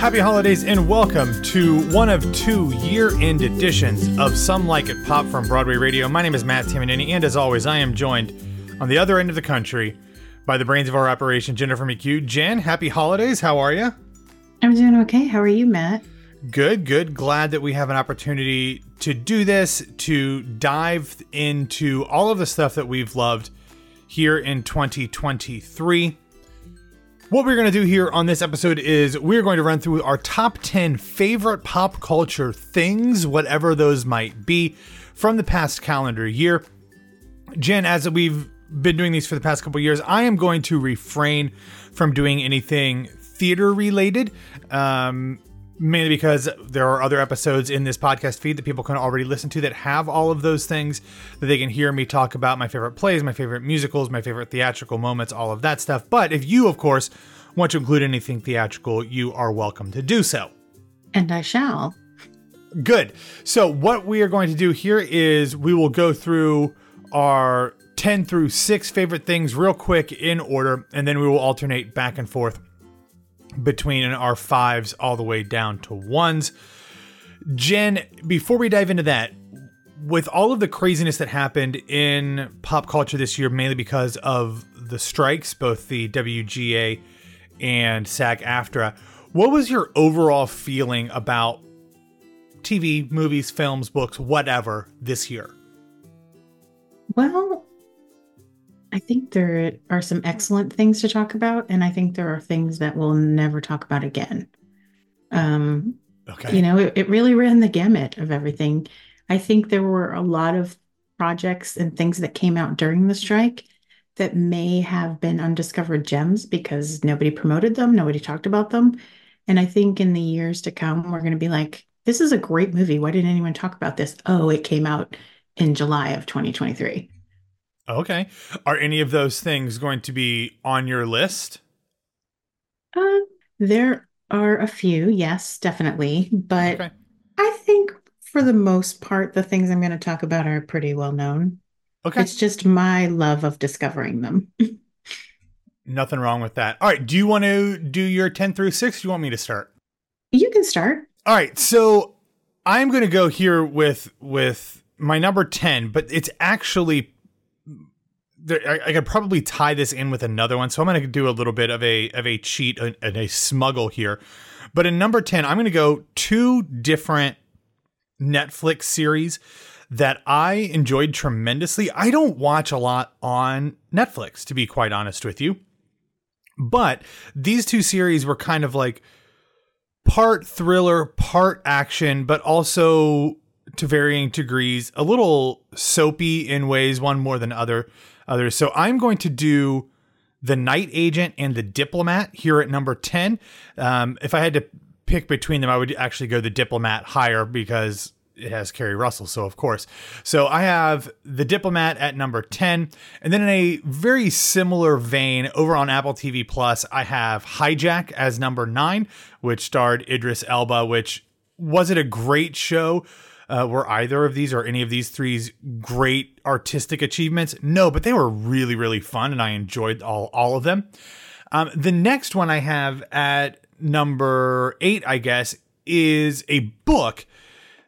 Happy holidays and welcome to one of two year end editions of Some Like It Pop from Broadway Radio. My name is Matt Tamanini, and as always, I am joined on the other end of the country by the brains of our operation, Jennifer McHugh. Jen, happy holidays. How are you? I'm doing okay. How are you, Matt? Good, good. Glad that we have an opportunity to do this, to dive into all of the stuff that we've loved here in 2023. What we're going to do here on this episode is we're going to run through our top 10 favorite pop culture things, whatever those might be, from the past calendar year. Jen, as we've been doing these for the past couple years, I am going to refrain from doing anything theater related. Um, mainly because there are other episodes in this podcast feed that people can already listen to that have all of those things that they can hear me talk about my favorite plays, my favorite musicals, my favorite theatrical moments, all of that stuff. But if you, of course, want to include anything theatrical, you are welcome to do so. And I shall. Good. So, what we are going to do here is we will go through our 10 through 6 favorite things real quick in order, and then we will alternate back and forth between our fives all the way down to ones. Jen, before we dive into that, with all of the craziness that happened in pop culture this year, mainly because of the strikes, both the WGA and SAG AFTRA, what was your overall feeling about TV, movies, films, books, whatever this year? Well, I think there are some excellent things to talk about, and I think there are things that we'll never talk about again. Um, okay. You know, it, it really ran the gamut of everything. I think there were a lot of projects and things that came out during the strike that may have been undiscovered gems because nobody promoted them, nobody talked about them. And I think in the years to come, we're going to be like, this is a great movie. Why didn't anyone talk about this? Oh, it came out in July of 2023. Okay. Are any of those things going to be on your list? Uh, there are a few, yes, definitely. But okay. I think for the most part, the things I'm going to talk about are pretty well known. Okay. It's just my love of discovering them. Nothing wrong with that. All right. Do you want to do your 10 through 6? Do you want me to start? You can start. All right. So I'm going to go here with with my number 10, but it's actually I, I, could probably tie this in with another one, so I'm going to do a little bit of a of a cheat and a, a smuggle here. But in number ten, I'm going to go two different Netflix series that I enjoyed tremendously. I don't watch a lot on Netflix, to be quite honest with you, but these two series were kind of like part thriller, part action, but also to varying degrees, a little soapy in ways, one more than other others. So I'm going to do the Night Agent and the Diplomat here at number 10. Um, if I had to pick between them, I would actually go the Diplomat higher because it has Keri Russell, so of course. So I have the Diplomat at number 10. And then in a very similar vein, over on Apple TV Plus, I have Hijack as number 9, which starred Idris Elba, which was it a great show? Uh, were either of these or any of these three's great artistic achievements? No, but they were really, really fun, and I enjoyed all all of them. Um, the next one I have at number eight, I guess, is a book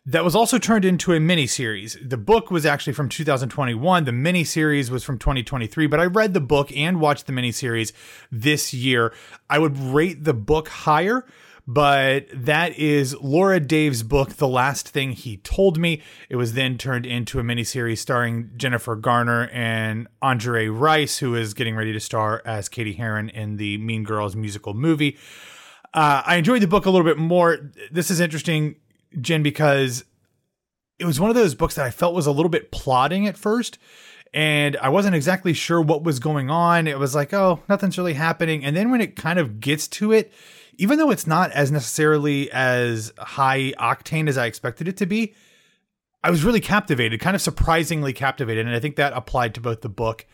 that was also turned into a mini series. The book was actually from 2021. The mini series was from 2023, but I read the book and watched the mini series this year. I would rate the book higher but that is Laura Dave's book, The Last Thing He Told Me. It was then turned into a miniseries starring Jennifer Garner and Angourie Rice, who is getting ready to star as Cady Heron in the Mean Girls musical movie. Uh, I enjoyed the book a little bit more. This is interesting, Jen, because it was one of those books that I felt was a little bit plodding at first and I wasn't exactly sure what was going on. It was like, oh, nothing's really happening. And then when it kind of gets to it, even though it's not as necessarily as high octane as I expected it to be, I was really captivated, kind of surprisingly captivated, and I think that applied to both the book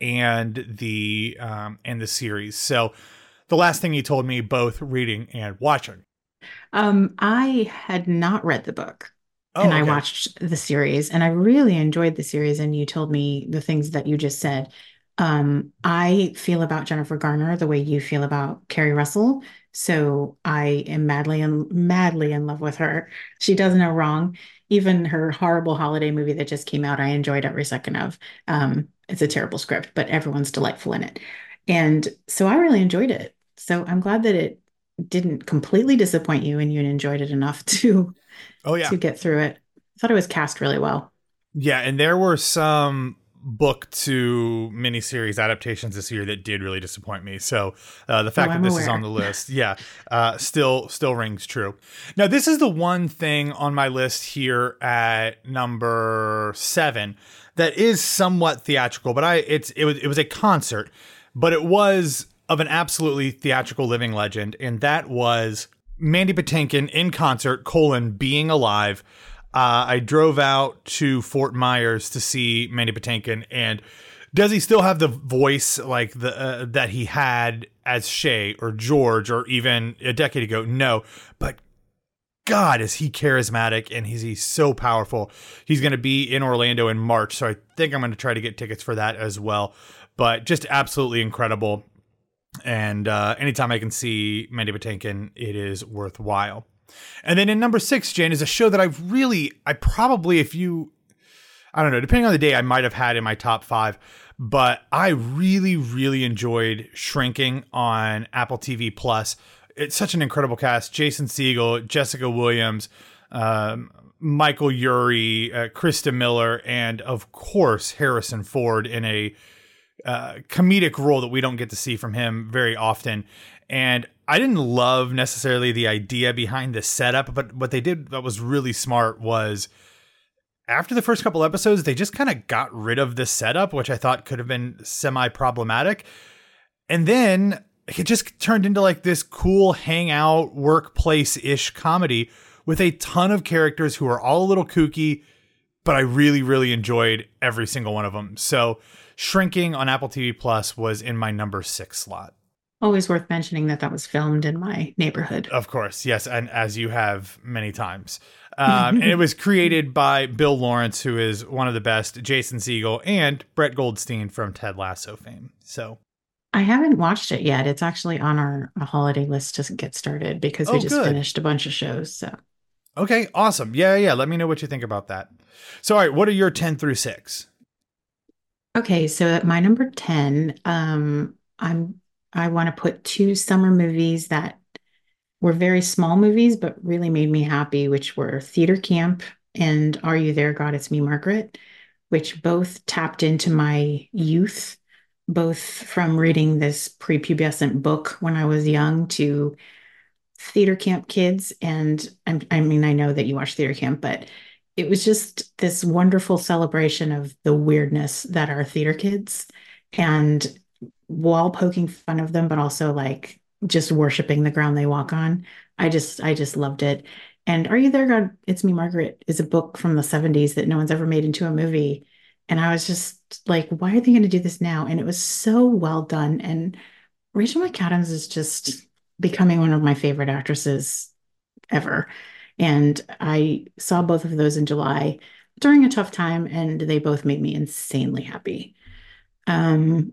and the um, and the series. So, the last thing he told me, both reading and watching. Um, I had not read the book. Oh, and I watched the series and I really enjoyed the series. And you told me the things that you just said. Um, I feel about Jennifer Garner the way you feel about Keri Russell. So I am madly and madly in love with her. She does no wrong. Even her horrible holiday movie that just came out, I enjoyed every second of. Um, it's a terrible script, but everyone's delightful in it. And so I really enjoyed it. So I'm glad that it didn't completely disappoint you and you enjoyed it enough to oh yeah to get through it. I thought it was cast really well. Yeah, and there were some book to miniseries adaptations this year that did really disappoint me. So uh, the fact oh, that this aware. is on the list, yeah, uh, still still rings true. Now this is the one thing on my list here at number seven that is somewhat theatrical, but I it's it was it was a concert, but it was of an absolutely theatrical living legend, and that was Mandy Patinkin in concert, colon, being alive. Uh, I drove out to Fort Myers to see Mandy Patinkin, and does he still have the voice like the uh, that he had as Che or George or even a decade ago? No, but God, is he charismatic and he's he's so powerful. He's going to be in Orlando in March, so I think I'm going to try to get tickets for that as well. But just absolutely incredible. And uh, anytime I can see Mandy Patinkin, it is worthwhile. And then in number six, Jane, is a show that I've really, I probably, if you, I don't know, depending on the day, I might have had in my top five, but I really, really enjoyed Shrinking on Apple TV Plus. It's such an incredible cast: Jason Segel, Jessica Williams, um, Michael Urie, uh, Christa Miller, and of course Harrison Ford in a uh, comedic role that we don't get to see from him very often. And I didn't love necessarily the idea behind the setup, but what they did that was really smart was after the first couple episodes, they just kind of got rid of the setup, which I thought could have been semi problematic. And then it just turned into like this cool hangout workplace ish comedy with a ton of characters who are all a little kooky, but I really, really enjoyed every single one of them. So, Shrinking on Apple TV Plus was in my number six slot. Always worth mentioning that that was filmed in my neighborhood. Of course, yes, and as you have many times. Um, and it was created by Bill Lawrence, who is one of the best, Jason Segel, and Brett Goldstein from Ted Lasso fame. So I haven't watched it yet. It's actually on our holiday list to get started because we oh, just good. finished a bunch of shows. So okay, awesome. Yeah, yeah. Let me know what you think about that. So, all right, what are your ten through six? Okay, so at my number 10, um, I'm I want to put two summer movies that were very small movies, but really made me happy, which were Theater Camp and Are You There, God? It's Me, Margaret, which both tapped into my youth, both from reading this prepubescent book when I was young to theater camp kids. And I'm, I mean, I know that you watch theater camp, but it was just this wonderful celebration of the weirdness that are theater kids and while poking fun of them but also like just worshiping the ground they walk on. I just i just loved it. And are you there god it's me margaret is a book from the 70s that no one's ever made into a movie. And i was just like why are they going to do this now? And it was so well done. And rachel mcadams is just becoming one of my favorite actresses ever. And I saw both of those in July during a tough time, and they both made me insanely happy. Um,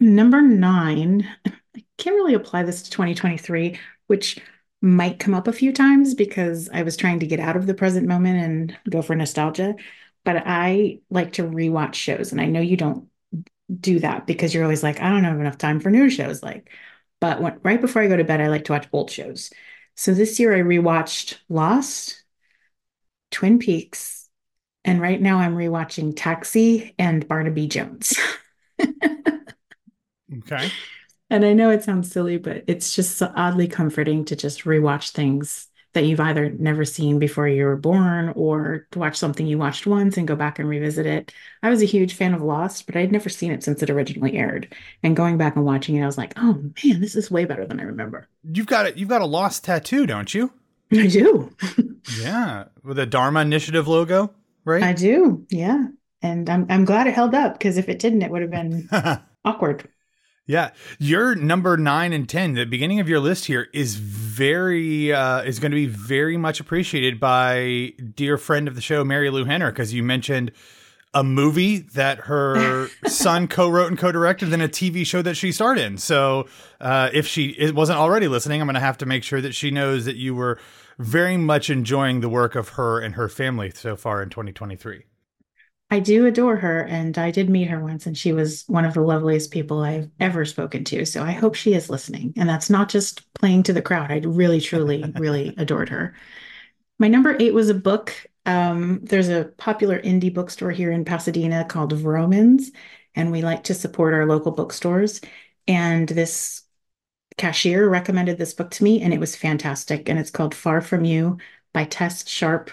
number nine, I can't really apply this to 2023, which might come up a few times because I was trying to get out of the present moment and go for nostalgia. But I like to rewatch shows, and I know you don't do that because you're always like, I don't have enough time for new shows. Like, but when, right before I go to bed, I like to watch old shows. So this year I rewatched Lost, Twin Peaks, and right now I'm rewatching Taxi and Barnaby Jones. okay. And I know it sounds silly, but it's just so oddly comforting to just rewatch things that you've either never seen before you were born or to watch something you watched once and go back and revisit it. I was a huge fan of Lost, but I'd never seen it since it originally aired. And going back and watching it, I was like, oh man, this is way better than I remember. You've got it. You've got a Lost tattoo, don't you? I do. yeah, with a Dharma Initiative logo, right? I do. Yeah, and I'm I'm glad it held up because if it didn't, it would have been awkward. Yeah, your number nine and ten, the beginning of your list here is very uh, is going to be very much appreciated by dear friend of the show, Marilu Henner, because you mentioned a movie that her son co-wrote and co-directed, then a TV show that she starred in. So uh, if she wasn't already listening, I'm going to have to make sure that she knows that you were very much enjoying the work of her and her family so far in 2023. I do adore her, and I did meet her once, and she was one of the loveliest people I've ever spoken to. So I hope she is listening. And that's not just playing to the crowd. I really, truly, really adored her. My number eight was a book. Um, there's a popular indie bookstore here in Pasadena called Vroman's, and we like to support our local bookstores. And this cashier recommended this book to me, and it was fantastic. And it's called Far From You by Tess Sharpe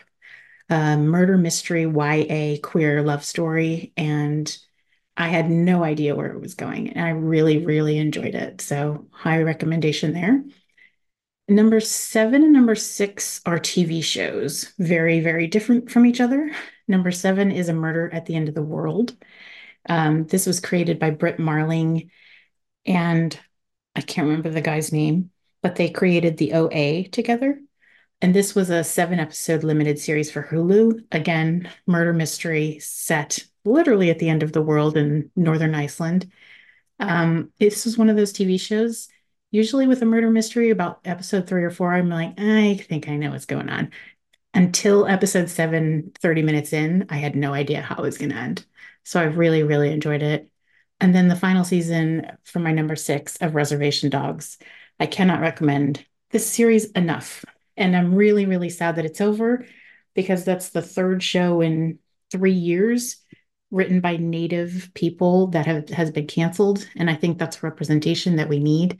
a murder mystery YA queer love story. And I had no idea where it was going. And I really, really enjoyed it. So, high recommendation there. Number seven and number six are TV shows, very, very different from each other. Number seven is A Murder at the End of the World. Um, this was created by Brit Marling, and I can't remember the guy's name, but they created the OA together. And this was a seven episode limited series for Hulu. Again, murder mystery set literally at the end of the world in Northern Iceland. Um, this was one of those TV shows. Usually, with a murder mystery, about episode three or four, I'm like, I think I know what's going on. Until episode seven, 30 minutes in, I had no idea how it was going to end. So I really, really enjoyed it. And then the final season for my number six of Reservation Dogs. I cannot recommend this series enough. And I'm really, really sad that it's over because that's the third show in three years written by native people that have has been canceled. And I think that's representation that we need,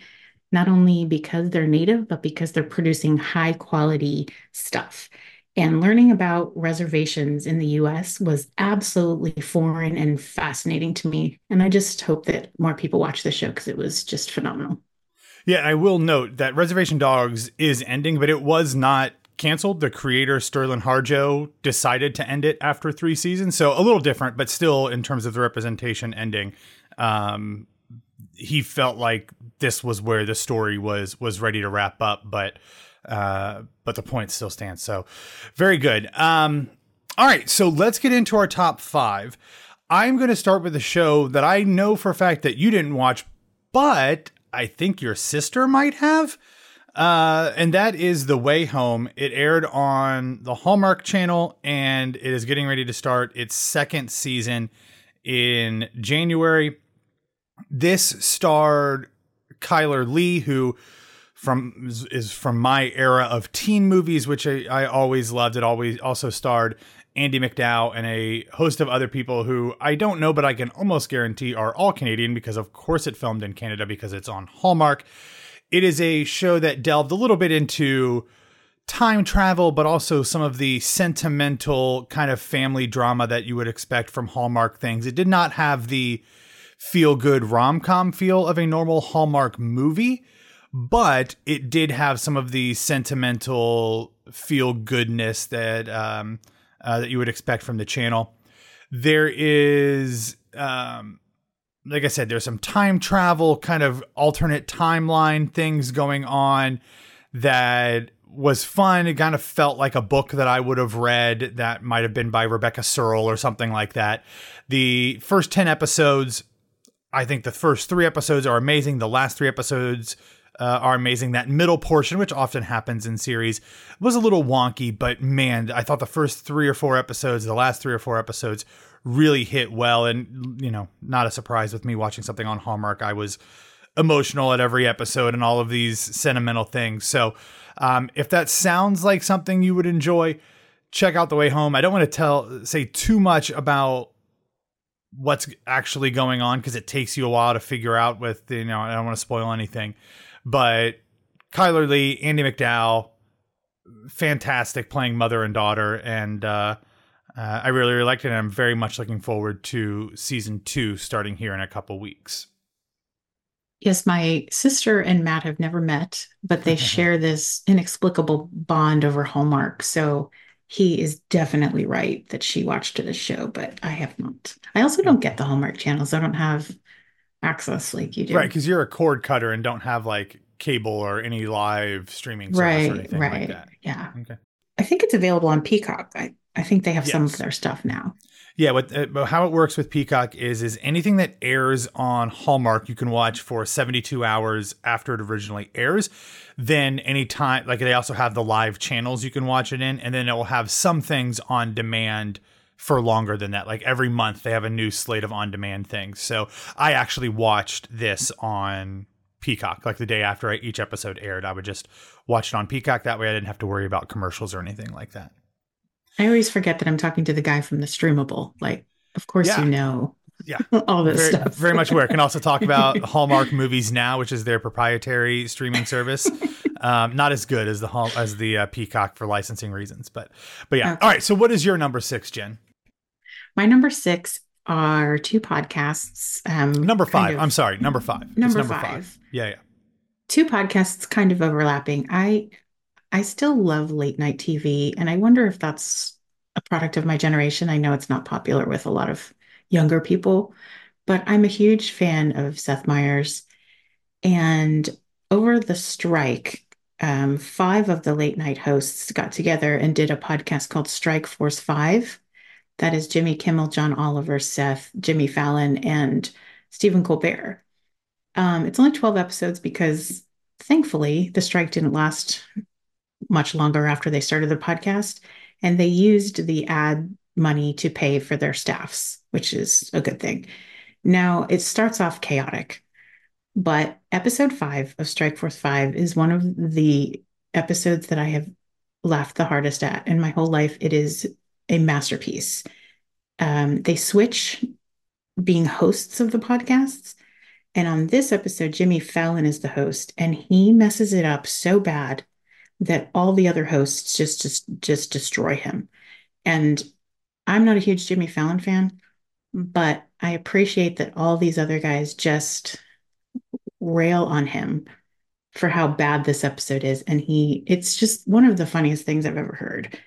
not only because they're native, but because they're producing high quality stuff. And learning about reservations in the US was absolutely foreign and fascinating to me. And I just hope that more people watch the show because it was just phenomenal. Yeah, I will note that Reservation Dogs is ending, but it was not canceled. The creator Sterlin Harjo decided to end it after three seasons, so a little different, but still in terms of the representation ending. Um, he felt like this was where the story was was ready to wrap up, but uh, but the point still stands. So very good. Um, all right, so let's get into our top five. I'm going to start with a show that I know for a fact that you didn't watch, but I think your sister might have. Uh, and that is The Way Home. It aired on the Hallmark channel and it is getting ready to start its second season in January. This starred Chyler Leigh, who from is from my era of teen movies, which I, I always loved. It always also starred Andie MacDowell, and a host of other people who I don't know, but I can almost guarantee are all Canadian because, of course, it filmed in Canada because it's on Hallmark. It is a show that delved a little bit into time travel, but also some of the sentimental kind of family drama that you would expect from Hallmark things. It did not have the feel good rom com feel of a normal Hallmark movie, but it did have some of the sentimental feel goodness that um, uh, that you would expect from the channel. There is, um, like I said, there's some time travel, kind of alternate timeline things going on that was fun. It kind of felt like a book that I would have read that might have been by Rebecca Serle or something like that. The first 10 episodes, I think the first three episodes are amazing. The last three episodes uh, are amazing. That middle portion, which often happens in series, was a little wonky, but man, I thought the first three or four episodes, the last three or four episodes, really hit well. And, you know, not a surprise with me watching something on Hallmark. I was emotional at every episode and all of these sentimental things. So, um, if that sounds like something you would enjoy, check out The Way Home. I don't want to tell say too much about what's actually going on because it takes you a while to figure out with you know I don't want to spoil anything. But Chyler Leigh, Andie MacDowell, fantastic playing mother and daughter, and uh, uh, I really, really liked it. And I'm very much looking forward to season two starting here in a couple weeks. Yes, my sister and Matt have never met, but they share this inexplicable bond over Hallmark. So he is definitely right that she watched this show, but I have not. I also don't get the Hallmark channels. I don't have access like you do. Right, because you're a cord cutter and don't have like cable or any live streaming service right, or anything right. like that. Yeah. Okay. I think it's available on Peacock. I, I think they have yes. some of their stuff now. Yeah, what uh, how it works with Peacock is is anything that airs on Hallmark you can watch for 72 hours after it originally airs. Then anytime like they also have the live channels you can watch it in and then it will have some things on demand for longer than that. Like every month they have a new slate of on-demand things. So I actually watched this on Peacock like the day after each episode aired. I would just watch it on Peacock that way I didn't have to worry about commercials or anything like that. I always forget that I'm talking to the guy from the streamable. Like, of course yeah. you know. Yeah. all this very, stuff. very much aware. Can also talk about Hallmark Movies Now, which is their proprietary streaming service. Um, not as good as the as the uh, Peacock for licensing reasons, but but yeah. Okay. All right. So what is your number six, Jen? My number six are two podcasts. Um, number five. Of, I'm sorry. Number five. Number, number five. five. Yeah, yeah. Two podcasts kind of overlapping. I I still love late night TV, and I wonder if that's a product of my generation. I know it's not popular with a lot of younger people, but I'm a huge fan of Seth Meyers. And over the strike, um, five of the late night hosts got together and did a podcast called Strike Force Five. That is Jimmy Kimmel, John Oliver, Seth, Jimmy Fallon, and Stephen Colbert. Um, it's only 12 episodes because thankfully the strike didn't last much longer after they started the podcast. And they used the ad money to pay for their staffs, which is a good thing. Now, it starts off chaotic, but episode five of Strike Force 5 is one of the episodes that I have laughed the hardest at in my whole life. It is a masterpiece. Um, they switch being hosts of the podcasts. And on this episode, Jimmy Fallon is the host, and he messes it up so bad that all the other hosts just just just destroy him. And I'm not a huge Jimmy Fallon fan, but I appreciate that all these other guys just rail on him for how bad this episode is and he it's just one of the funniest things I've ever heard.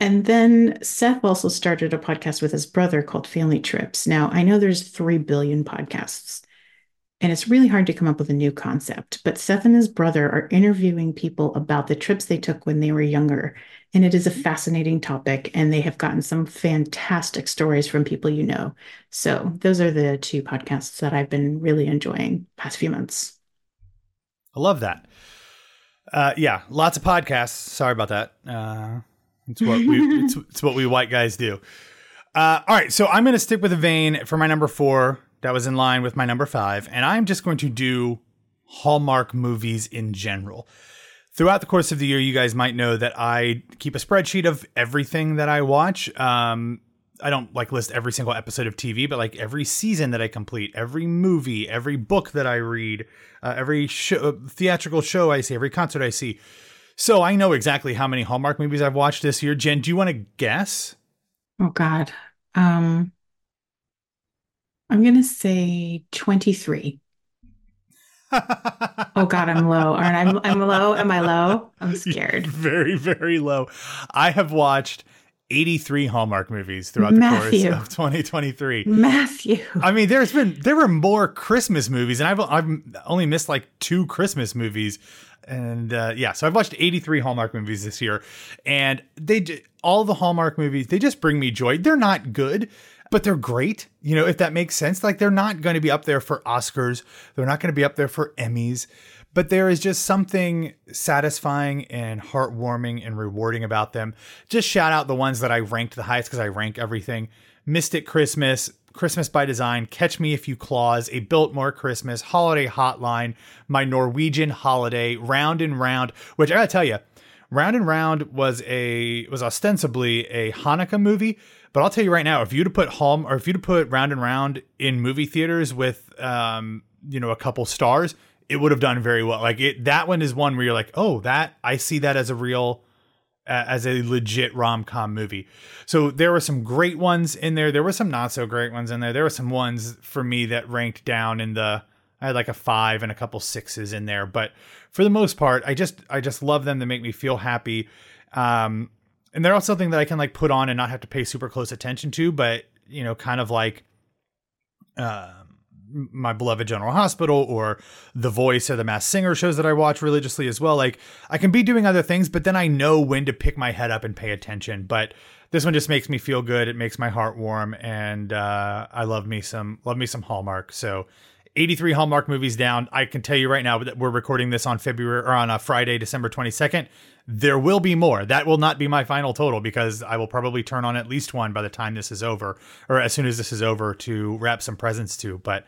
And then Seth also started a podcast with his brother called Family Trips. Now, I know there's 3 billion podcasts and it's really hard to come up with a new concept. But Seth and his brother are interviewing people about the trips they took when they were younger. And it is a fascinating topic. And they have gotten some fantastic stories from people you know. So those are the two podcasts that I've been really enjoying past few months. I love that. Uh, yeah, lots of podcasts. Sorry about that. Uh, it's what we it's, it's what we white guys do. Uh, all right, so I'm going to stick with a vein for my number four that was in line with my number five, and I'm just going to do Hallmark movies in general. Throughout the course of the year, you guys might know that I keep a spreadsheet of everything that I watch. Um, I don't like list every single episode of TV, but like every season that I complete, every movie, every book that I read, uh, every show, theatrical show I see, every concert I see. So I know exactly how many Hallmark movies I've watched this year. Jen, do you want to guess? Oh God. Um I'm going to say 23. oh God, I'm low. Aren't I? I'm low. Am I low? I'm scared. very, very low. I have watched 83 Hallmark movies throughout Matthew. the course of 2023. Matthew. I mean, there's been there were more Christmas movies, and I've I've only missed like two Christmas movies, and uh, yeah, so I've watched 83 Hallmark movies this year, and they do all the Hallmark movies they just bring me joy. They're not good but they're great. You know, if that makes sense. Like they're not going to be up there for Oscars. They're not going to be up there for Emmys. But there is just something satisfying and heartwarming and rewarding about them. Just shout out the ones that I ranked the highest because I rank everything. Mystic Christmas, Christmas by Design, Catch Me If You Claus, A Biltmore Christmas, Holiday Hotline, My Norwegian Holiday, Round and Round, which I gotta tell you, Round and Round was a was ostensibly a Hanukkah movie, but I'll tell you right now, if you'd put Home or if you'd put Round and Round in movie theaters with um, you know, a couple stars, it would have done very well. Like it that one is one where you're like, "Oh, that I see that as a real uh, as a legit rom-com movie." So there were some great ones in there. There were some not so great ones in there. There were some ones for me that ranked down in the I had like a 5 and a couple 6s in there, but for the most part, I just I just love them to make me feel happy. Um and they're also something that I can like put on and not have to pay super close attention to, but you know, kind of like uh, my beloved General Hospital or The Voice or the Masked Singer shows that I watch religiously as well. Like I can be doing other things, but then I know when to pick my head up and pay attention. But this one just makes me feel good. It makes my heart warm, and uh, I love me some love me some Hallmark. So 83 Hallmark movies down. I can tell you right now that we're recording this on February or on a Friday, December 22nd. There will be more. That will not be my final total because I will probably turn on at least one by the time this is over, or as soon as this is over to wrap some presents to. But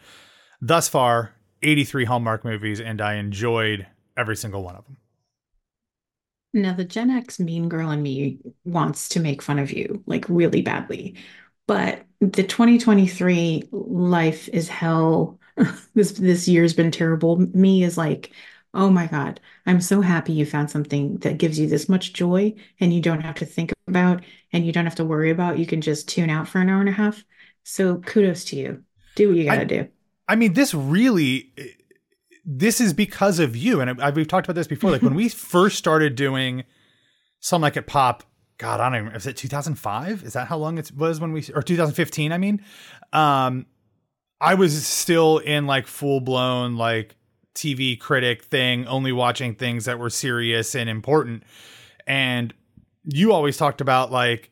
thus far, 83 Hallmark movies, and I enjoyed every single one of them. Now, the Gen X mean girl in me wants to make fun of you like really badly. But the 2023 life is hell. this this year's been terrible. Me is like, oh my God, I'm so happy you found something that gives you this much joy and you don't have to think about and you don't have to worry about. You can just tune out for an hour and a half. So kudos to you. Do what you got to do. I mean, this really this is because of you. And I, we've talked about this before. Like when we first started doing Some Like It Pop, God, I don't even, is it 2005? Is that how long it was when we, or 2015, I mean? Um, I was still in like full blown, like TV critic thing, only watching things that were serious and important. And you always talked about like,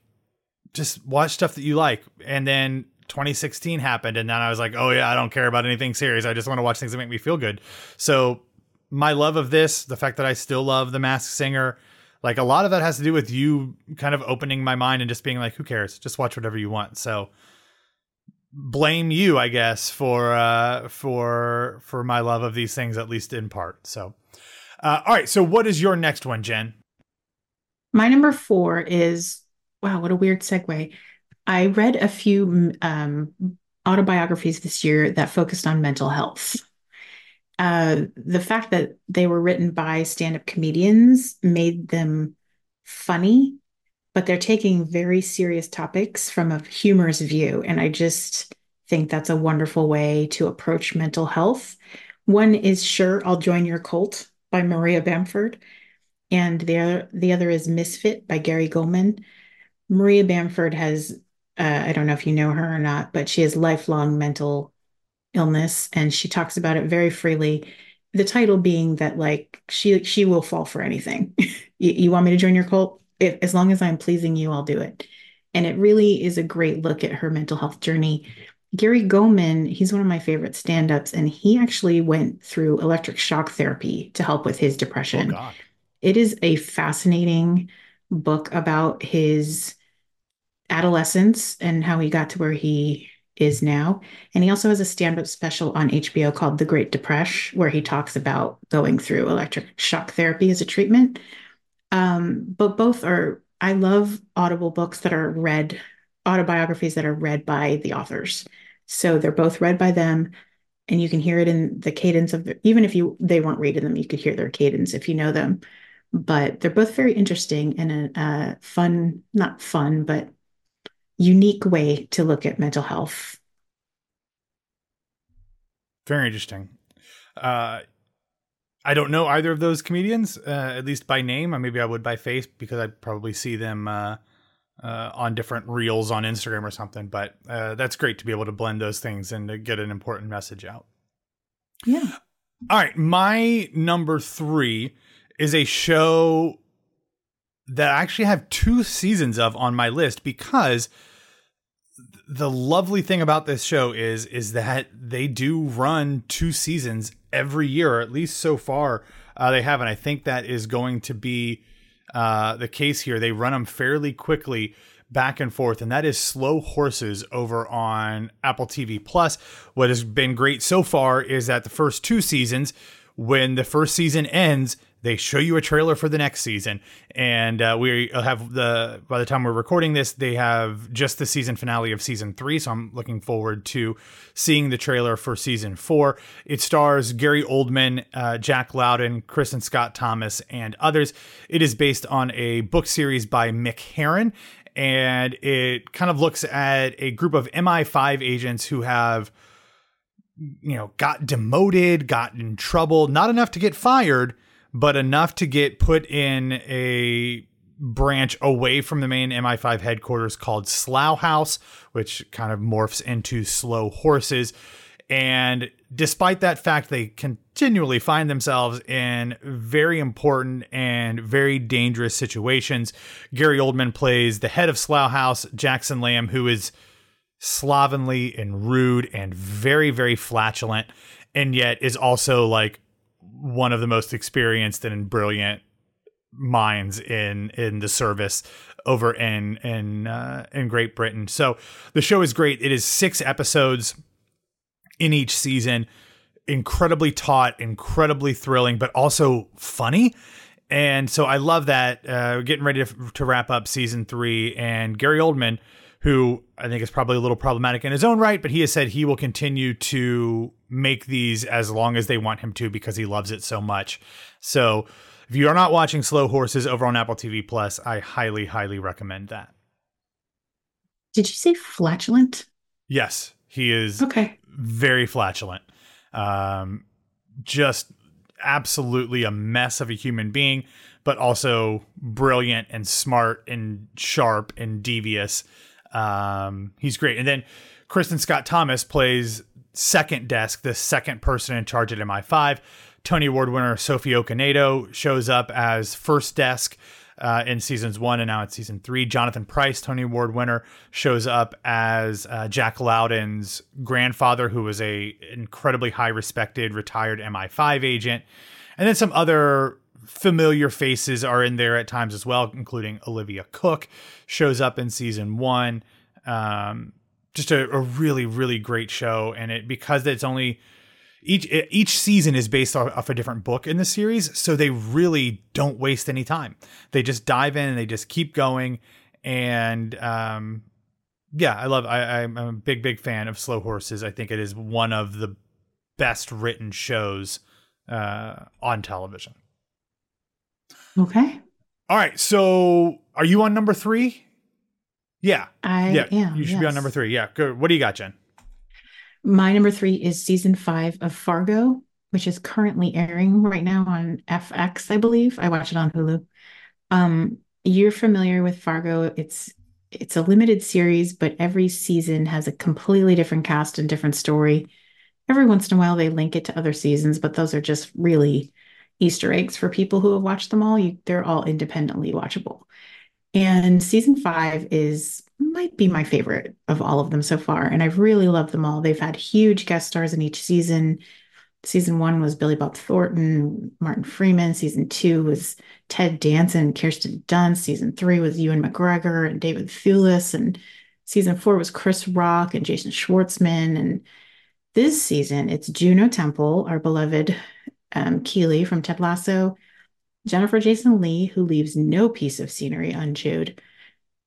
just watch stuff that you like. And then 2016 happened and then I was like, "Oh yeah, I don't care about anything serious. I just want to watch things that make me feel good." So, my love of this, the fact that I still love The Masked Singer, like a lot of that has to do with you kind of opening my mind and just being like, "Who cares? Just watch whatever you want." So, blame you, I guess, for uh for for my love of these things at least in part. So, uh all right, so what is your next one, Jen? My number 4 is wow, what a weird segue I read a few um, autobiographies this year that focused on mental health. Uh, the fact that they were written by stand up comedians made them funny, but they're taking very serious topics from a humorous view. And I just think that's a wonderful way to approach mental health. One is Sure, I'll Join Your Cult by Maria Bamford. And the other, the other is Misfit by Gary Gulman. Maria Bamford has uh, I don't know if you know her or not, but she has lifelong mental illness and she talks about it very freely. The title being that like she she will fall for anything. you, you, want me to join your cult? If, as long as I'm pleasing you, I'll do it. And it really is a great look at her mental health journey. Gary Gulman, he's one of my favorite stand-ups, and he actually went through electric shock therapy to help with his oh, depression. Oh, it is a fascinating book about his adolescence and how he got to where he is now. And he also has a stand up special on HBO called The Great Depression, where he talks about going through electric shock therapy as a treatment. Um, but both are, I love Audible books that are read, autobiographies that are read by the authors. So they're both read by them. And you can hear it in the cadence of, even if you they weren't reading them, you could hear their cadence if you know them. But they're both very interesting and a, a fun, not fun, but unique way to look at mental health. Very interesting. Uh, I don't know either of those comedians, uh, at least by name. Or maybe I would by face because I'd probably see them uh, uh, on different reels on Instagram or something. But uh, that's great to be able to blend those things and to get an important message out. Yeah. All right. My number three is a show that I actually have two seasons of on my list because the lovely thing about this show is is that they do run two seasons every year, or at least so far uh, they have, and I think that is going to be uh, the case here. They run them fairly quickly back and forth, and that is Slow Horses over on Apple TV Plus. What has been great so far is that the first two seasons, when the first season ends, they show you a trailer for the next season. And uh, we have the by the time we're recording this they have just the season finale of season three. So i'm looking forward to seeing the trailer for season four. It stars gary oldman uh, jack lowden kristin scott thomas and others. It is based on a book series by mick herron and it kind of looks at a group of mi5 agents who have you know got demoted got in trouble not enough to get fired but enough to get put in a branch away from the main MI5 headquarters called Slough House, which kind of morphs into Slow Horses. And despite that fact, they continually find themselves in very important and very dangerous situations. Gary Oldman plays the head of Slough House, Jackson Lamb, who is slovenly and rude and very, very flatulent, and yet is also like one of the most experienced and brilliant minds in in the service over in in uh, in Great Britain. So the show is great. It is six episodes in each season. Incredibly taut, incredibly thrilling, but also funny. And so I love that. Uh, getting ready to, to wrap up season three, and Gary Oldman, who I think is probably a little problematic in his own right, but he has said he will continue to make these as long as they want him to because he loves it so much. So if you are not watching Slow Horses over on Apple TV Plus, I highly, highly recommend that. Did you say flatulent? Yes, he is. Okay. Very flatulent. Um, just absolutely a mess of a human being, but also brilliant and smart and sharp and devious. Um, he's great. And then Kristin Scott Thomas plays second desk, the second person in charge at MI5. Tony Award winner Sophie Okonedo shows up as first desk uh, in seasons one and now it's season three. Jonathan Pryce, Tony Award winner, shows up as uh, Jack Lowden's grandfather, who was a incredibly high respected retired MI5 agent, and then some other familiar faces are in there at times as well, including Olivia Cooke shows up in season one. Um, just a, a really really great show, and it because it's only each each season is based off, off, a different book in the series, so they really don't waste any time. They just dive in and they just keep going. And um, yeah, I love. I, I'm a big big fan of Slow Horses. I think it is one of the best written shows uh, on television. Okay. All right. So, are you on number three? Yeah. I yeah. am. You should yes. be on number three. Yeah. Good. What do you got, Jen? My number three is season five of Fargo, which is currently airing right now on FX, I believe. I watch it on Hulu. Um, you're familiar with Fargo. It's it's a limited series, but every season has a completely different cast and different story. Every once in a while they link it to other seasons, but those are just really Easter eggs for people who have watched them all. You, they're all independently watchable. And season five is might be my favorite of all of them so far. And I've really loved them all. They've had huge guest stars in each season. Season one was Billy Bob Thornton, Martin Freeman. Season two was Ted Danson, Kirsten Dunst. Season three was Ewan McGregor and David Thewlis. And season four was Chris Rock and Jason Schwartzman. And this season, it's Juno Temple, our beloved um, Keeley from Ted Lasso, Jennifer Jason Lee, who leaves no piece of scenery unchewed,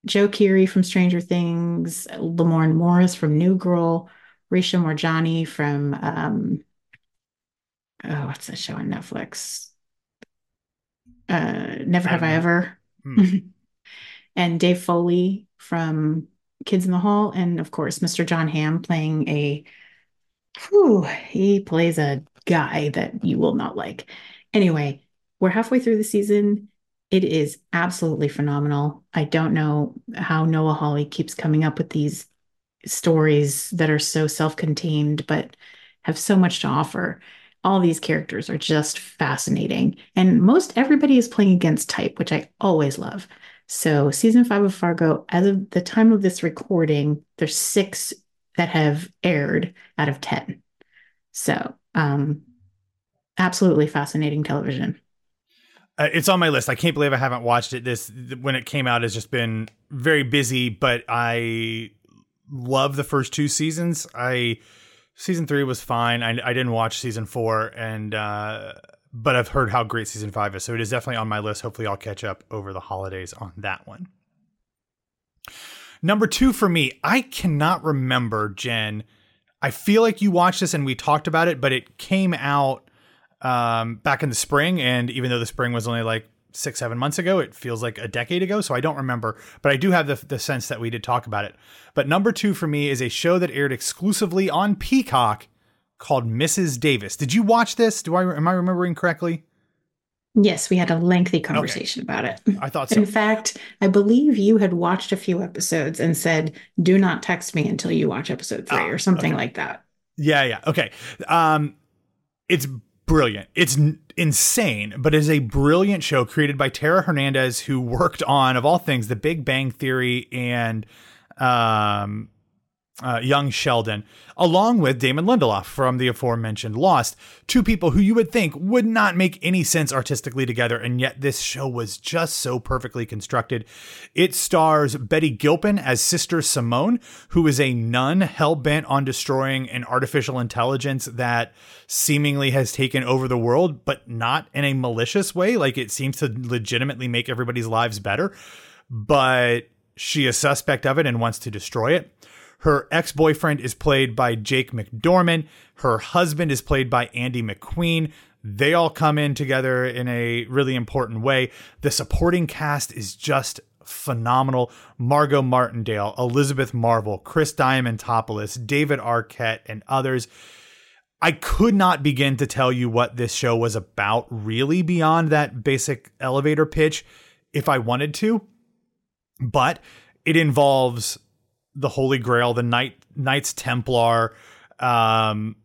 Joe Keery from Stranger Things, Lamorne Morris from New Girl, Richa Moorjani from um, oh, what's that show on Netflix? Uh, Never Have I, I Ever. Hmm. and Dave Foley from Kids in the Hall, and of course, Mr. Jon Hamm playing a whew, he plays a guy that you will not like. Anyway, we're halfway through the season. It is absolutely phenomenal. I don't know how Noah Hawley keeps coming up with these stories that are so self-contained but have so much to offer. All these characters are just fascinating. And most everybody is playing against type, which I always love. So, season five of Fargo, as of the time of this recording, there's six that have aired out of 10. So, um, absolutely fascinating television. Uh, it's on my list. I can't believe I haven't watched it. This when it came out has just been very busy, but I love the first two seasons. I season three was fine. I, I didn't watch season four, and uh, but I've heard how great season five is. So it is definitely on my list. Hopefully, I'll catch up over the holidays on that one. Number two for me, I cannot remember Jen. I feel like you watched this and we talked about it, but it came out um, back in the spring. And even though the spring was only like six, seven months ago, it feels like a decade ago. So I don't remember, but I do have the, the sense that we did talk about it. But number two for me is a show that aired exclusively on Peacock called Mrs. Davis. Did you watch this? Do I am I remembering correctly? Yes, we had a lengthy conversation okay. about it. I thought so. In fact, I believe you had watched a few episodes and said, "Do not text me until you watch episode 3 ah, or something okay. like that. Yeah, yeah. Okay. Um it's brilliant. It's n- insane, but it is a brilliant show created by Tara Hernandez, who worked on, of all things, The Big Bang Theory and um, uh, young Sheldon, along with Damon Lindelof from the aforementioned Lost, two people who you would think would not make any sense artistically together, and yet this show was just so perfectly constructed. It stars Betty Gilpin as Sister Simone, who is a nun hell bent on destroying an artificial intelligence that seemingly has taken over the world, but not in a malicious way. Like it seems to legitimately make everybody's lives better, but she is a suspect of it and wants to destroy it. Her ex boyfriend is played by Jake McDorman. Her husband is played by Andy McQueen. They all come in together in a really important way. The supporting cast is just phenomenal. Margot Martindale, Elizabeth Marvel, Chris Diamantopoulos, David Arquette, and others. I could not begin to tell you what this show was about, really, beyond that basic elevator pitch if I wanted to. But it involves the Holy Grail, the Knight Knights Templar, um,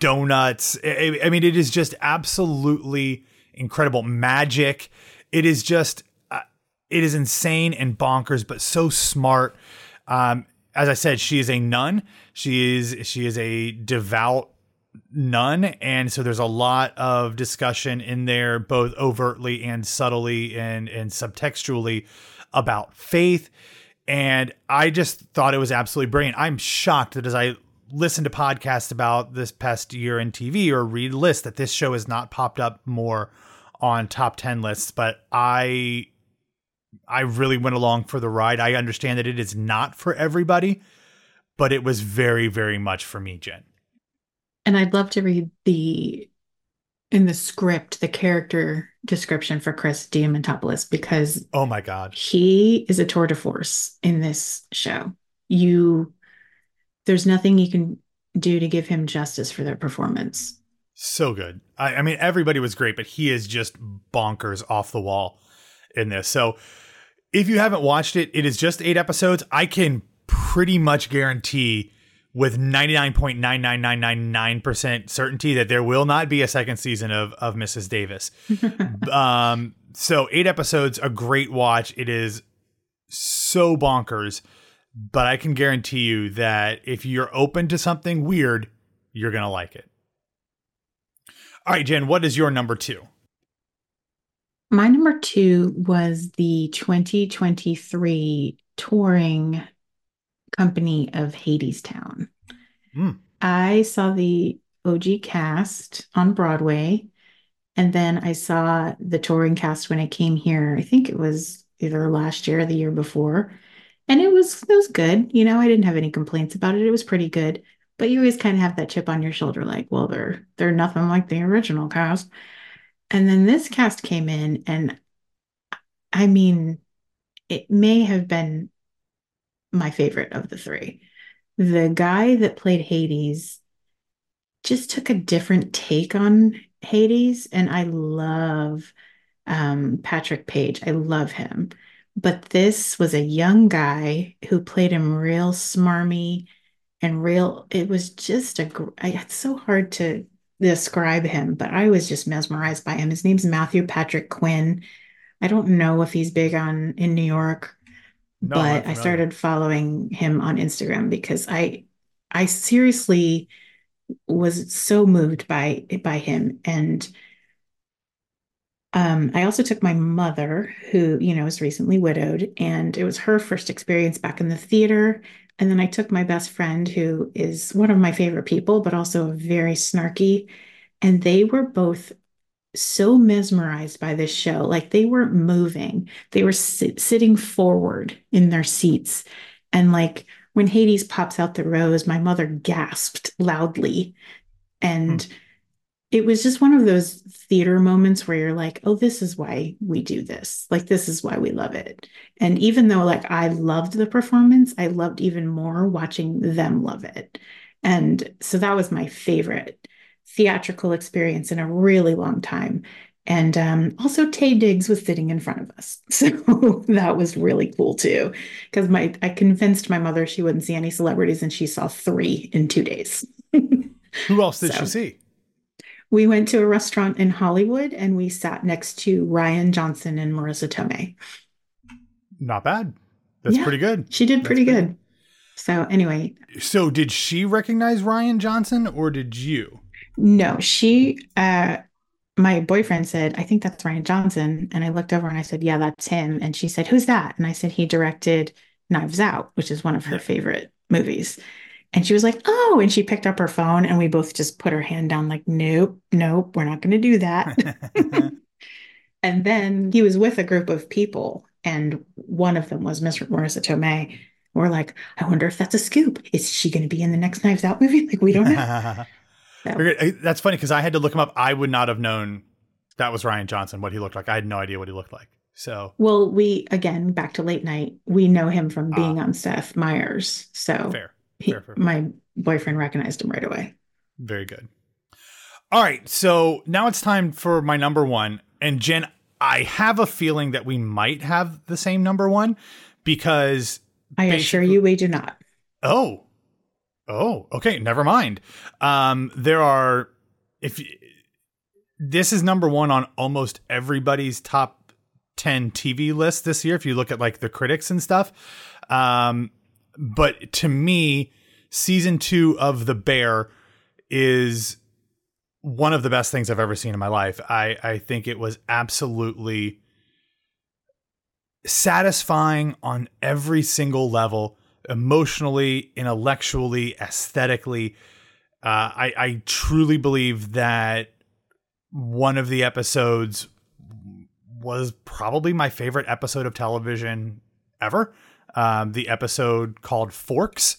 donuts. I, I, mean, it is just absolutely incredible magic. It is just, uh, it is insane and bonkers, but so smart. Um, as I said, she is a nun. She is she is a devout nun, and so there's a lot of discussion in there, both overtly and subtly and and subtextually about faith and I just thought it was absolutely brilliant. I'm shocked that as I listen to podcasts about this past year in TV or read lists, that this show has not popped up more on top 10 lists. But I. I really went along for the ride. I understand that it is not for everybody, but it was very, very much for me, Jen. And I'd love to read the in the script the character description for Chris Diamantopoulos because oh my god, he is a tour de force in this show. You, there's nothing you can do to give him justice for their performance. So good. I, I mean, everybody was great, but he is just bonkers off the wall in this. So, if you haven't watched it, it is just eight episodes. I can pretty much guarantee with 99.99999% certainty that there will not be a second season of, of Mrs. Davis. um, so, eight episodes, a great watch. It is so bonkers, but I can guarantee you that if you're open to something weird, you're going to like it. All right, Jen, what is your number two? My number two was the 2023 touring company of Hadestown. Mm. I saw the OG cast on Broadway, and then I saw the touring cast when I came here. I think it was either last year or the year before, and it was it was good. You know, I didn't have any complaints about it. It was pretty good. But you always kind of have that chip on your shoulder, like, well, they're they're nothing like the original cast. And then this cast came in, and I mean, it may have been my favorite of the three. The guy that played Hades just took a different take on Hades, and I love um, Patrick Page. I love him. But this was a young guy who played him real smarmy and real. It was just a. It's so hard to describe him, but I was just mesmerized by him. His name's Matthew Patrick Quinn. I don't know if he's big on in New York no, but I started following him on Instagram because I I seriously was so moved by by him and um, I also took my mother, who you know is recently widowed, and it was her first experience back in the theater. And then I took my best friend, who is one of my favorite people, but also very snarky. And they were both so mesmerized by this show. Like they weren't moving, they were sit- sitting forward in their seats. And like when Hades pops out the rose, my mother gasped loudly. And mm. it was just one of those theater moments where you're like, oh, this is why we do this. Like, this is why we love it. And even though like I loved the performance, I loved even more watching them love it. And so that was my favorite theatrical experience in a really long time. And um, also, Taye Diggs was sitting in front of us, so that was really cool too. Because my I convinced my mother she wouldn't see any celebrities, and she saw three in two days. Who else did so, she see? We went to a restaurant in Hollywood and we sat next to Rian Johnson and Marisa Tomei. Not bad. That's yeah, pretty good. She did pretty, pretty good. good. So anyway. So did she recognize Rian Johnson or did you? No, she uh my boyfriend said, I think that's Rian Johnson. And I looked over and I said, Yeah, that's him. And she said, Who's that? And I said, He directed Knives Out, which is one of her favorite movies. And she was like, Oh, and she picked up her phone and we both just put her hand down, like, Nope, nope, we're not going to do that. and then he was with a group of people, and one of them was Miss Marisa Tomei. We're like, I wonder if that's a scoop. Is she going to be in the next Knives Out movie? Like, we don't know. so. That's funny because I had to look him up. I would not have known that was Rian Johnson, what he looked like. I had no idea what he looked like. So, well, we again back to late night. We know him from being uh, on Seth Meyers. So fair. He, fair, fair, fair. My boyfriend recognized him right away. Very good. All right, so now it's time for my number one. And Jen, I have a feeling that we might have the same number one because I assure you we do not. Oh. Oh, okay, never mind. Um there are if this is number 1 on almost everybody's top 10 TV list this year if you look at like the critics and stuff. Um but to me season 2 of The Bear is one of the best things I've ever seen in my life. I I think it was absolutely satisfying on every single level, emotionally, intellectually, aesthetically. Uh, I, I truly believe that one of the episodes was probably my favorite episode of television ever. Um, the episode called Forks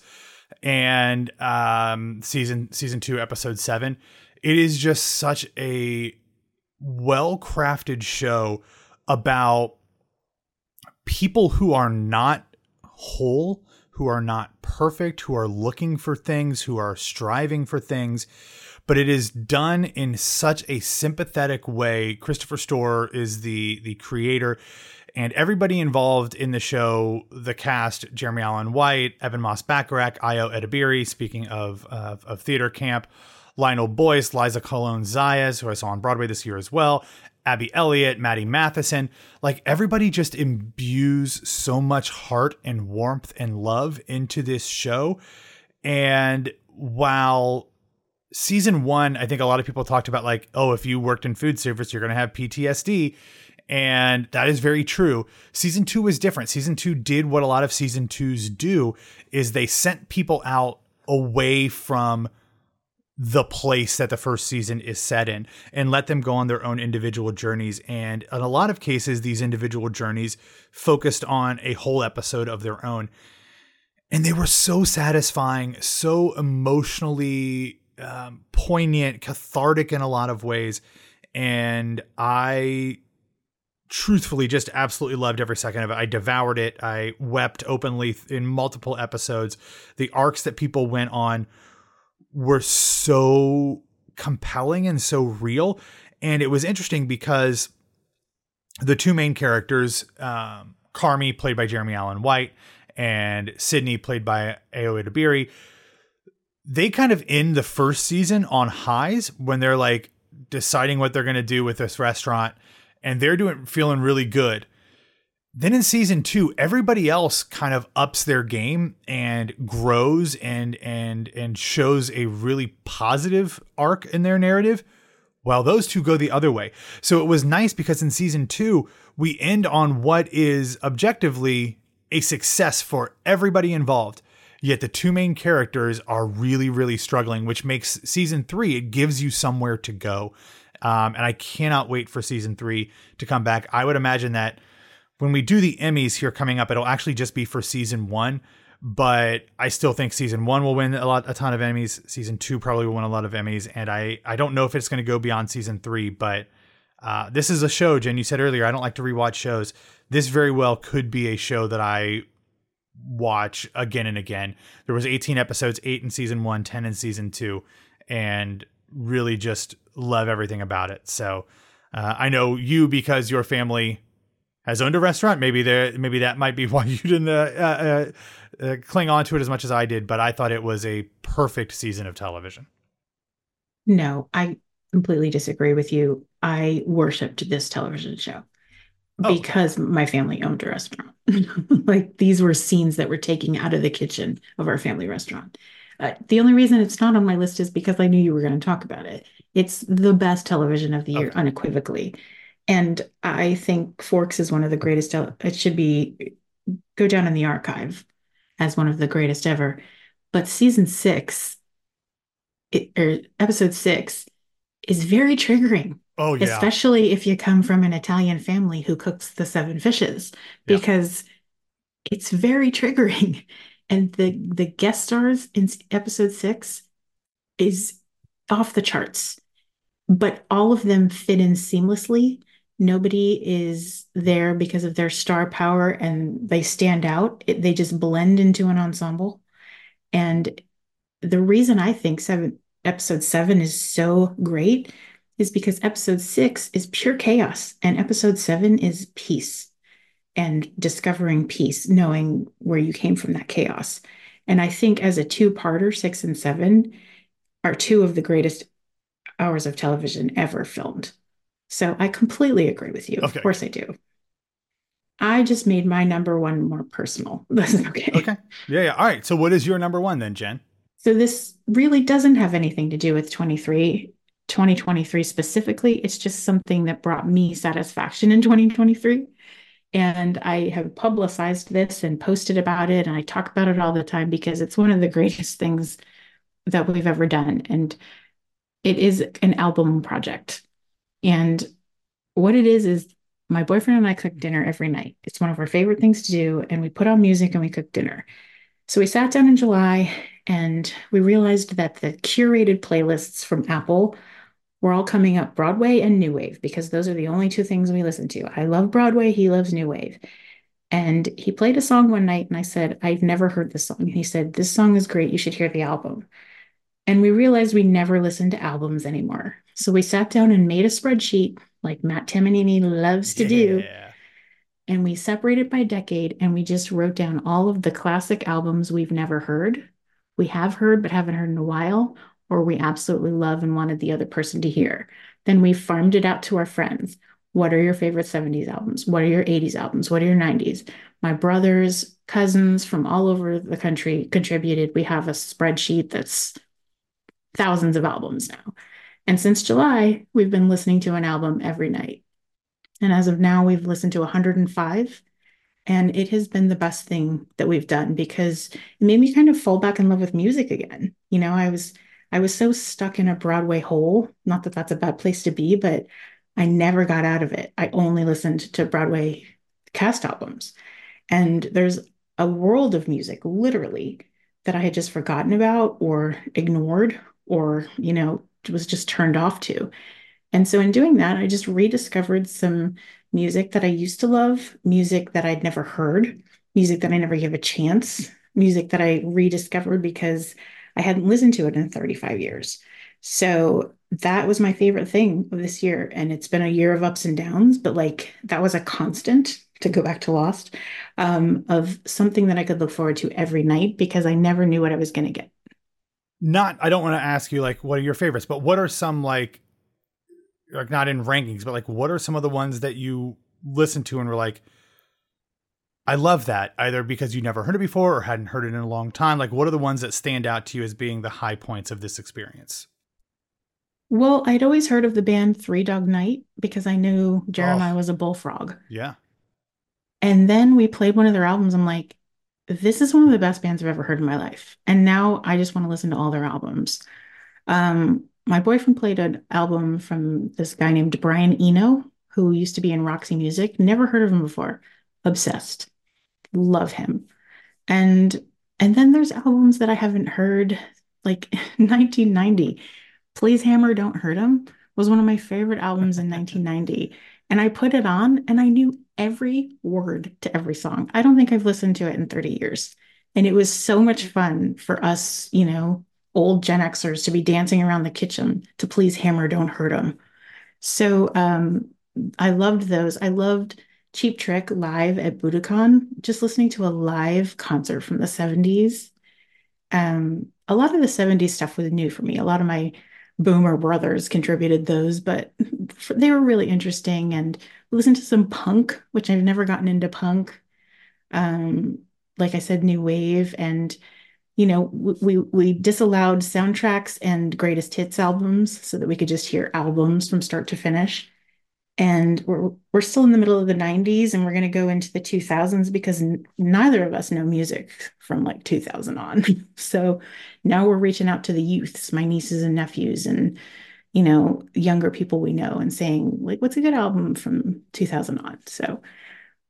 and um, season season two, episode seven. It is just such a well crafted show about people who are not whole, who are not perfect, who are looking for things, who are striving for things, but it is done in such a sympathetic way. Christopher Storer is the the creator and everybody involved in the show, the cast, Jeremy Allen White, Ebon Moss-Bachrach, Ayo Edebiri, speaking of, of, of theater camp, Lionel Boyce, Liza Colon Zayas, who I saw on Broadway this year as well, Abby Elliott, Matty Matheson, like everybody just imbues so much heart and warmth and love into this show. And while season one, I think a lot of people talked about like, oh, if you worked in food service, you're going to have PTSD. And that is very true. Season two was different. Season two did what a lot of season twos do is they sent people out away from the place that the first season is set in and let them go on their own individual journeys. And in a lot of cases, these individual journeys focused on a whole episode of their own. And they were so satisfying, so emotionally um, poignant, cathartic in a lot of ways. And I truthfully just absolutely loved every second of it. I devoured it. I wept openly in multiple episodes. The arcs that people went on were so compelling and so real. And it was interesting because the two main characters, um, Carmy, played by Jeremy Allen White, and Sydney, played by Ayo Edebiri, they kind of end the first season on highs when they're like deciding what they're going to do with this restaurant and they're doing feeling really good. Then in season two, everybody else kind of ups their game and grows and and and shows a really positive arc in their narrative, while those two go the other way. So it was nice because in season two, we end on what is objectively a success for everybody involved. Yet the two main characters are really, really struggling, which makes season three, it gives you somewhere to go. Um, and I cannot wait for season three to come back. I would imagine that when we do the Emmys here coming up, it'll actually just be for season one. But I still think season one will win a lot, a ton of Emmys. Season two probably will win a lot of Emmys, and I I don't know if it's going to go beyond season three. But uh, this is a show, Jen. You said earlier I don't like to rewatch shows. This very well could be a show that I watch again and again. There was 18 episodes, eight in season one, 10 in season two, and really just love everything about it. So uh, I know you because your family has owned a restaurant. Maybe there, maybe that might be why you didn't uh, uh, uh, cling on to it as much as I did. But I thought it was a perfect season of television. No, I completely disagree with you. I worshipped this television show oh, because my family owned a restaurant. like these were scenes that were taking out of the kitchen of our family restaurant. Uh, the only reason it's not on my list is because I knew you were going to talk about it. It's the best television of the year, okay. unequivocally. And I think Forks is one of the greatest. It should be go down in the archive as one of the greatest ever. But season six, it, or episode six, is very triggering. Oh, yeah. Especially if you come from an Italian family who cooks the seven fishes, because yeah. it's very triggering. And the the guest stars in episode six is off the charts, but all of them fit in seamlessly. Nobody is there because of their star power and they stand out. It, they just blend into an ensemble. And the reason I think seven episode seven is so great is because episode six is pure chaos and episode seven is peace and discovering peace, knowing where you came from that chaos. And I think as a two parter, six and seven are two of the greatest hours of television ever filmed. So I completely agree with you. Okay. Of course I do. I just made my number one more personal. That's okay. Okay. Yeah, yeah. All right. So what is your number one then, Jen? So this really doesn't have anything to do with 23, 2023 specifically. It's just something that brought me satisfaction in 2023. And I have publicized this and posted about it, and I talk about it all the time because it's one of the greatest things that we've ever done. And it is an album project. And what it is, is my boyfriend and I cook dinner every night. It's one of our favorite things to do. And we put on music and we cook dinner. So we sat down in July and we realized that the curated playlists from Apple were all coming up Broadway and New Wave because those are the only two things we listen to. I love Broadway, he loves New Wave. And he played a song one night and I said, I've never heard this song. And he said, This song is great. You should hear the album. And we realized we never listened to albums anymore. So we sat down and made a spreadsheet like Matt Tamanini loves to yeah. do and we separated by decade and we just wrote down all of the classic albums we've never heard, we have heard but haven't heard in a while, or we absolutely love and wanted the other person to hear. Then we farmed it out to our friends. What are your favorite 70s albums? What are your 80s albums? What are your 90s? My brothers, cousins from all over the country contributed. We have a spreadsheet that's thousands of albums now. And since July, we've been listening to an album every night. And as of now, we've listened to 105. And it has been the best thing that we've done because it made me kind of fall back in love with music again. You know, I was I was so stuck in a Broadway hole. Not that that's a bad place to be, but I never got out of it. I only listened to Broadway cast albums. And there's a world of music, literally, that I had just forgotten about or ignored or, you know, was just turned off to. And so in doing that, I just rediscovered some music that I used to love, music that I'd never heard, music that I never gave a chance, music that I rediscovered because I hadn't listened to it in 35 years. So that was my favorite thing of this year. And it's been a year of ups and downs, but like that was a constant to go back to Lost um, of something that I could look forward to every night because I never knew what I was going to get. Not, I don't want to ask you like, what are your favorites, but what are some like like not in rankings, but like what are some of the ones that you listen to and were like, I love that either because you never heard it before or hadn't heard it in a long time. Like, what are the ones that stand out to you as being the high points of this experience? Well, I'd always heard of the band Three Dog Night because I knew Jeremiah oh, was a bullfrog. Yeah. And then we played one of their albums. I'm like, this is one of the best bands I've ever heard in my life. And now I just want to listen to all their albums. Um, my boyfriend played an album from this guy named Brian Eno, who used to be in Roxy Music. Never heard of him before. Obsessed. Love him. And and then there's albums that I haven't heard, like 1990. Please Hammer, Don't Hurt Him was one of my favorite albums in 1990. And I put it on and I knew every word to every song. I don't think I've listened to it in 30 years. And it was so much fun for us, you know, old Gen Xers to be dancing around the kitchen to please Hammer, don't hurt him. So um, I loved those. I loved Cheap Trick live at Budokan, just listening to a live concert from the 70s. Um, a lot of the 70s stuff was new for me. A lot of my Boomer Brothers contributed those, but they were really interesting. And listened to some punk, which I've never gotten into punk. Um, like I said, new wave, and you know, we we disallowed soundtracks and greatest hits albums so that we could just hear albums from start to finish and we're we're still in the middle of the 90s and we're going to go into the 2000s because n- neither of us know music from like 2000 on. So now we're reaching out to the youths my nieces and nephews and you know younger people we know and saying like what's a good album from 2000 on? So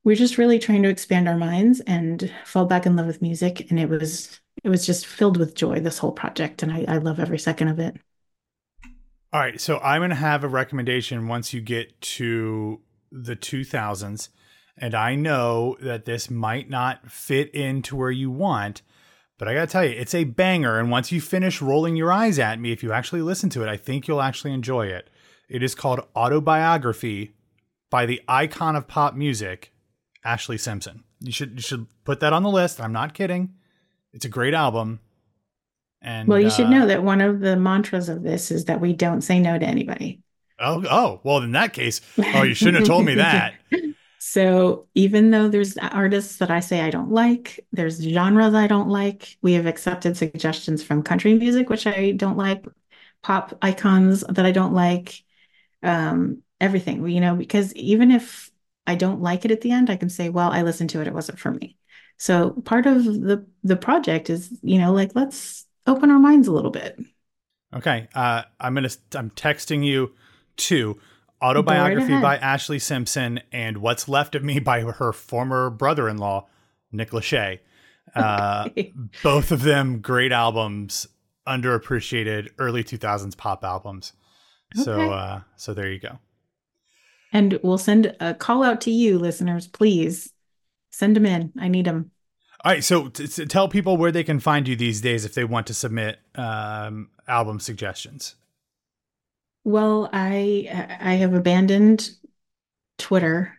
we're just really trying to expand our minds and fall back in love with music. And it was it was just filled with joy this whole project. And I, I love every second of it all right, so I'm going to have a recommendation once you get to the 2000s, and I know that this might not fit into where you want, but I got to tell you, it's a banger. And once you finish rolling your eyes at me, if you actually listen to it, I think you'll actually enjoy it. It is called Autobiography by the icon of pop music, Ashlee Simpson. You should you should put that on the list. I'm not kidding. It's a great album. And well, you uh, should know that one of the mantras of this is that we don't say no to anybody. Oh, oh, well, in that case, oh, you shouldn't have told me that. So even though there's artists that I say I don't like, there's genres I don't like. We have accepted suggestions from country music, which I don't like, pop icons that I don't like, um, everything. You know, because even if I don't like it at the end, I can say, well, I listened to it; it wasn't for me. So part of the the project is, you know, like let's open our minds a little bit. Okay. Uh, I'm gonna I'm texting you two autobiography by Ashlee Simpson and What's Left of Me by her former brother-in-law Nick Lachey. Uh, okay. both of them great albums, underappreciated early 2000s pop albums. Okay. So uh, so there you go. And we'll send a call out to you, listeners. Please send them in. I need them. All right, so t- t- tell people where they can find you these days if they want to submit um, album suggestions. Well, I I have abandoned Twitter.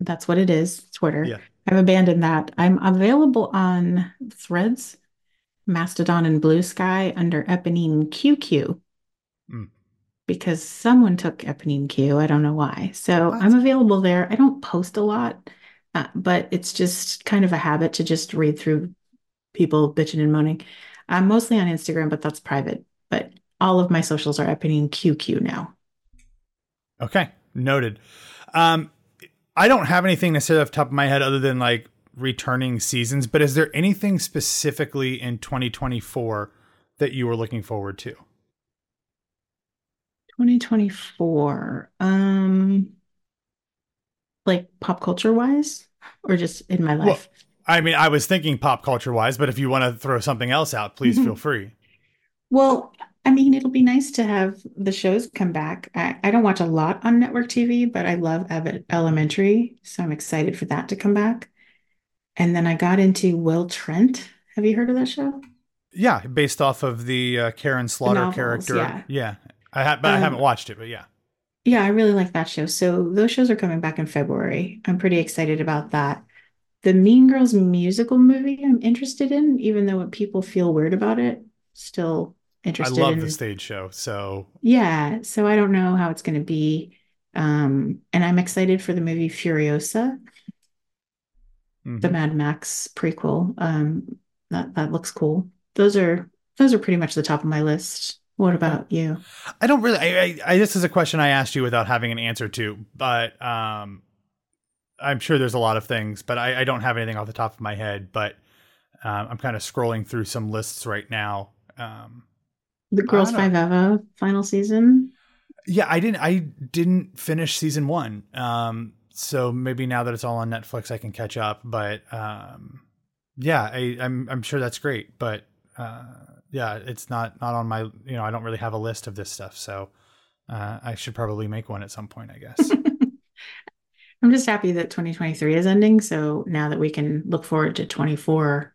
That's what it is, Twitter. Yeah. I've abandoned that. I'm available on Threads, Mastodon, and Bluesky under Eponine QQ. Mm. Because someone took Eponine Q. I don't know why. So what? I'm available there. I don't post a lot. Uh, but it's just kind of a habit to just read through people bitching and moaning. I'm mostly on Instagram, but that's private. But all of my socials are Eponine QQ now. Okay, noted. Um, I don't have anything necessarily off the top of my head other than like returning seasons, but is there anything specifically in 2024 that you were looking forward to? 2024. Um like pop culture wise or just in my life? Well, I mean, I was thinking pop culture wise, but if you want to throw something else out, please feel free. Well, I mean, it'll be nice to have the shows come back. I, I don't watch a lot on network TV, but I love Abbott Elementary. So I'm excited for that to come back. And then I got into Will Trent. Have you heard of that show? Yeah, based off of the uh, Karin Slaughter novels, character. Yeah. yeah. I, ha- but um, I haven't watched it, but yeah. Yeah, I really like that show. So those shows are coming back in February. I'm pretty excited about that. The Mean Girls musical movie I'm interested in, even though people feel weird about it, still interested. I love in... the stage show. So yeah, so I don't know how it's going to be. Um, and I'm excited for the movie Furiosa, mm-hmm. the Mad Max prequel. Um, that that looks cool. Those are those are pretty much the top of my list. What about you? I don't really. I, I, I, this is a question I asked you without having an answer to, but um, I'm sure there's a lot of things, but I, I don't have anything off the top of my head. But um, I'm kind of scrolling through some lists right now. Um, the Girls Five Eva final season. Yeah, I didn't. I didn't finish season one. Um, so maybe now that it's all on Netflix, I can catch up. But um, yeah, I, I'm I'm sure that's great. But uh, yeah, it's not not on my you know I don't really have a list of this stuff, so uh, I should probably make one at some point, I guess. I'm just happy that 2023 is ending, so now that we can look forward to 24,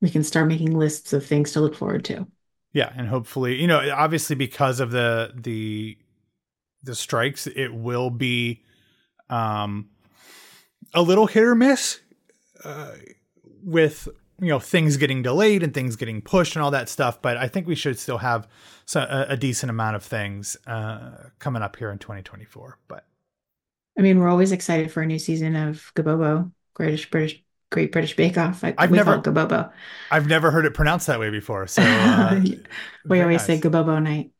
we can start making lists of things to look forward to. Yeah, and hopefully, you know, obviously because of the the the strikes, it will be um a little hit or miss uh, with you know things getting delayed and things getting pushed and all that stuff. But I think we should still have a, a decent amount of things uh, coming up here in 2024. But I mean, we're always excited for a new season of Gabobo, British British Great British Bake Off. I, I've never Gabobo. I've never heard it pronounced that way before. So uh, we always nice. say Gabobo night.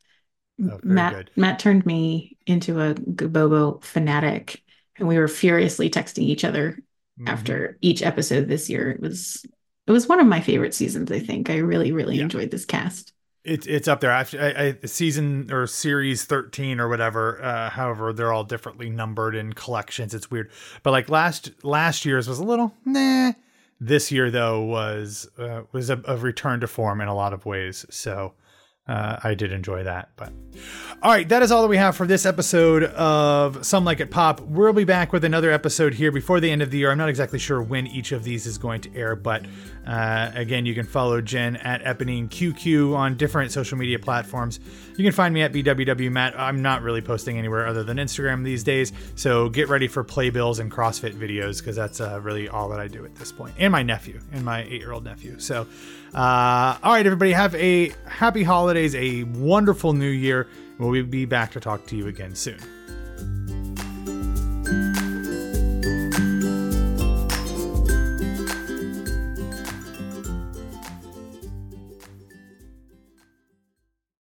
Oh, Matt good. Matt turned me into a Gabobo fanatic, and we were furiously texting each other mm-hmm. after each episode this year. It was it was one of my favorite seasons. I think I really really yeah. enjoyed this cast. It's it's up there. After I, I, season or series thirteen or whatever. Uh, however, they're all differently numbered in collections. It's weird, but like last last year's was a little nah. This year though was uh, was a, a return to form in a lot of ways. So uh, I did enjoy that. But all right, that is all that we have for this episode of Some Like It Pop. We'll be back with another episode here before the end of the year. I'm not exactly sure when each of these is going to air, but uh, again, you can follow Jen at Eponine QQ on different social media platforms. You can find me at BWW Matt. I'm not really posting anywhere other than Instagram these days, so get ready for playbills and CrossFit videos because that's uh, really all that I do at this point. And my nephew, and my eight year old nephew. So, uh, all right, everybody, have a happy holidays, a wonderful new year. We'll be back to talk to you again soon.